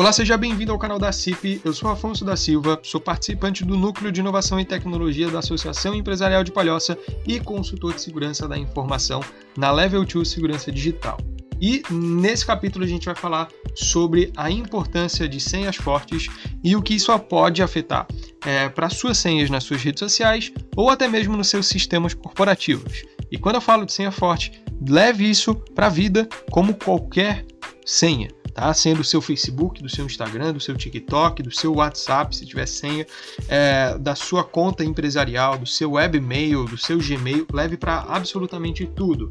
Olá, seja bem-vindo ao canal da CIP. Eu sou Afonso da Silva, sou participante do Núcleo de Inovação e Tecnologia da Associação Empresarial de Palhoça e consultor de segurança da informação na Level 2 Segurança Digital. E nesse capítulo a gente vai falar sobre a importância de senhas fortes e o que isso pode afetar é, para suas senhas nas suas redes sociais ou até mesmo nos seus sistemas corporativos. E quando eu falo de senha forte, leve isso para a vida como qualquer senha tá? Sendo o seu Facebook, do seu Instagram, do seu TikTok, do seu WhatsApp, se tiver senha, é, da sua conta empresarial, do seu webmail, do seu Gmail, leve para absolutamente tudo.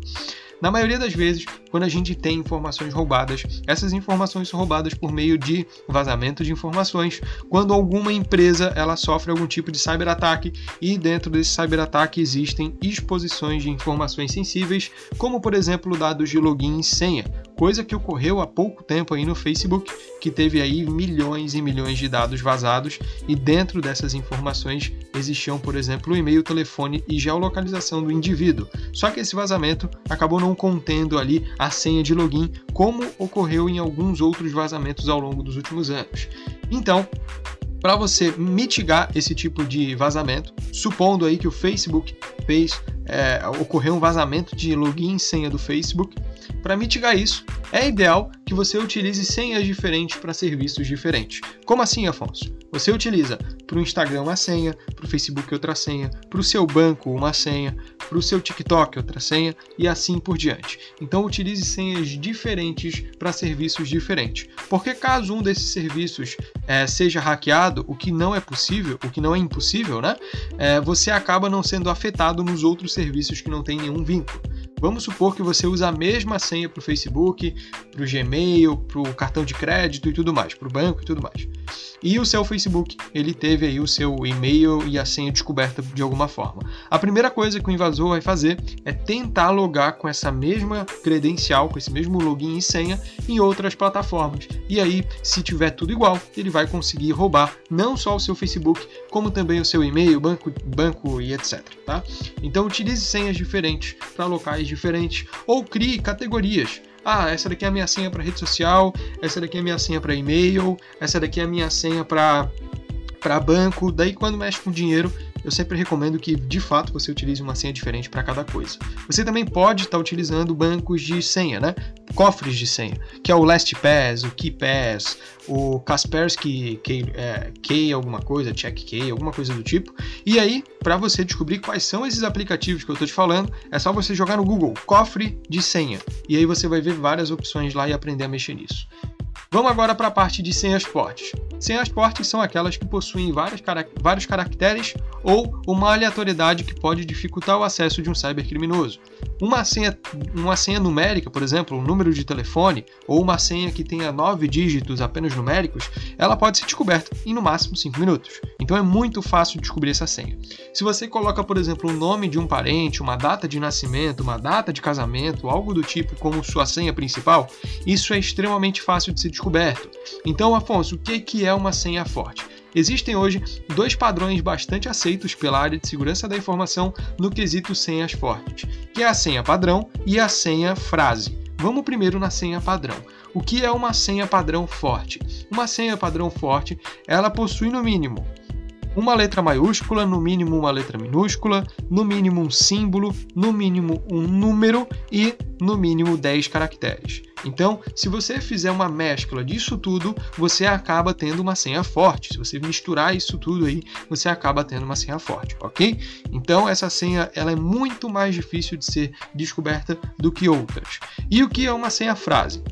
Na maioria das vezes, quando a gente tem informações roubadas, essas informações são roubadas por meio de vazamento de informações, quando alguma empresa ela sofre algum tipo de cyberataque e dentro desse cyberataque existem exposições de informações sensíveis, como por exemplo dados de login e senha, coisa que ocorreu há pouco tempo aí no Facebook, que teve aí milhões e milhões de dados vazados e dentro dessas informações existiam, por exemplo, o e-mail, telefone e geolocalização do indivíduo. Só que esse vazamento acabou não contendo ali a senha de login, como ocorreu em alguns outros vazamentos ao longo dos últimos anos. Então, para você mitigar esse tipo de vazamento, supondo aí que o Facebook fez é, ocorreu um vazamento de login e senha do Facebook, para mitigar isso, é ideal que você utilize senhas diferentes para serviços diferentes. Como assim, Afonso? Você utiliza para o Instagram uma senha, para o Facebook outra senha, para o seu banco uma senha, para o seu TikTok outra senha e assim por diante. Então utilize senhas diferentes para serviços diferentes. Porque caso um desses serviços é, seja hackeado, o que não é possível, o que não é impossível, né? É, você acaba não sendo afetado nos outros serviços que não têm nenhum vínculo. Vamos supor que você usa a mesma senha para o Facebook, para o Gmail, para o cartão de crédito e tudo mais, para o banco e tudo mais. E o seu Facebook, ele teve aí o seu e-mail e a senha descoberta de alguma forma. A primeira coisa que o invasor vai fazer é tentar logar com essa mesma credencial, com esse mesmo login e senha em outras plataformas. E aí, se tiver tudo igual, ele vai conseguir roubar não só o seu Facebook, como também o seu e-mail, banco, banco e etc. Tá? Então utilize senhas diferentes para locais diferentes ou crie categorias. Ah, essa daqui é a minha senha para rede social, essa daqui é a minha senha para e-mail, essa daqui é a minha senha para para banco. Daí quando mexe com dinheiro, eu sempre recomendo que de fato você utilize uma senha diferente para cada coisa. Você também pode estar tá utilizando bancos de senha, né? Cofres de senha, que é o LastPass, o KeyPass, o Kaspersky Key, é, Key alguma coisa, Check Key, alguma coisa do tipo. E aí, para você descobrir quais são esses aplicativos que eu estou te falando, é só você jogar no Google cofre de senha. E aí você vai ver várias opções lá e aprender a mexer nisso. Vamos agora para a parte de senhas fortes. Senhas fortes são aquelas que possuem vários, vários caracteres ou uma aleatoriedade que pode dificultar o acesso de um cybercriminoso. Uma senha, uma senha numérica, por exemplo, um número de telefone, ou uma senha que tenha nove dígitos apenas numéricos, ela pode ser descoberta em no máximo 5 minutos. Então é muito fácil descobrir essa senha. Se você coloca, por exemplo, o nome de um parente, uma data de nascimento, uma data de casamento, algo do tipo como sua senha principal, isso é extremamente fácil de ser descoberto. Então, Afonso, o que é uma senha forte? Existem hoje dois padrões bastante aceitos pela área de segurança da informação no quesito senhas fortes, que é a senha padrão e a senha frase. Vamos primeiro na senha padrão. O que é uma senha padrão forte? Uma senha padrão forte, ela possui no mínimo uma letra maiúscula, no mínimo uma letra minúscula, no mínimo um símbolo, no mínimo um número e no mínimo 10 caracteres. Então, se você fizer uma mescla disso tudo, você acaba tendo uma senha forte. Se você misturar isso tudo aí, você acaba tendo uma senha forte, ok? Então, essa senha ela é muito mais difícil de ser descoberta do que outras. E o que é uma senha frase?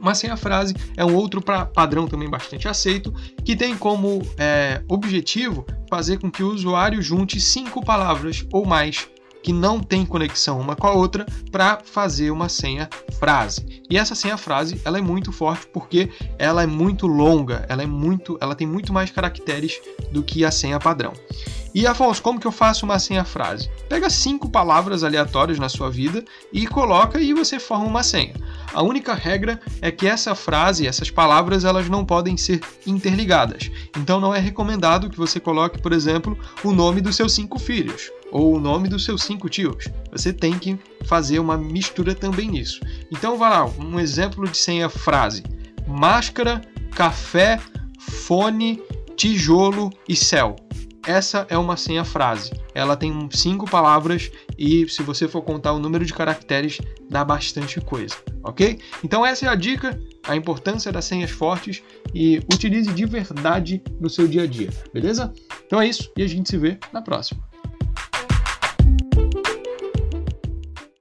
Uma senha-frase é um outro padrão também bastante aceito, que tem como é, objetivo fazer com que o usuário junte cinco palavras ou mais que não tem conexão uma com a outra para fazer uma senha frase. E essa senha frase, ela é muito forte porque ela é muito longa, ela é muito, ela tem muito mais caracteres do que a senha padrão. E Afonso, como que eu faço uma senha frase? Pega cinco palavras aleatórias na sua vida e coloca e você forma uma senha. A única regra é que essa frase, essas palavras, elas não podem ser interligadas. Então não é recomendado que você coloque, por exemplo, o nome dos seus cinco filhos ou o nome dos seus cinco tios. Você tem que fazer uma mistura também nisso. Então vai lá, um exemplo de senha frase: máscara café, fone, tijolo e céu. Essa é uma senha frase. Ela tem cinco palavras e se você for contar o número de caracteres, dá bastante coisa, ok? Então essa é a dica, a importância das senhas fortes e utilize de verdade no seu dia a dia, beleza? Então é isso e a gente se vê na próxima.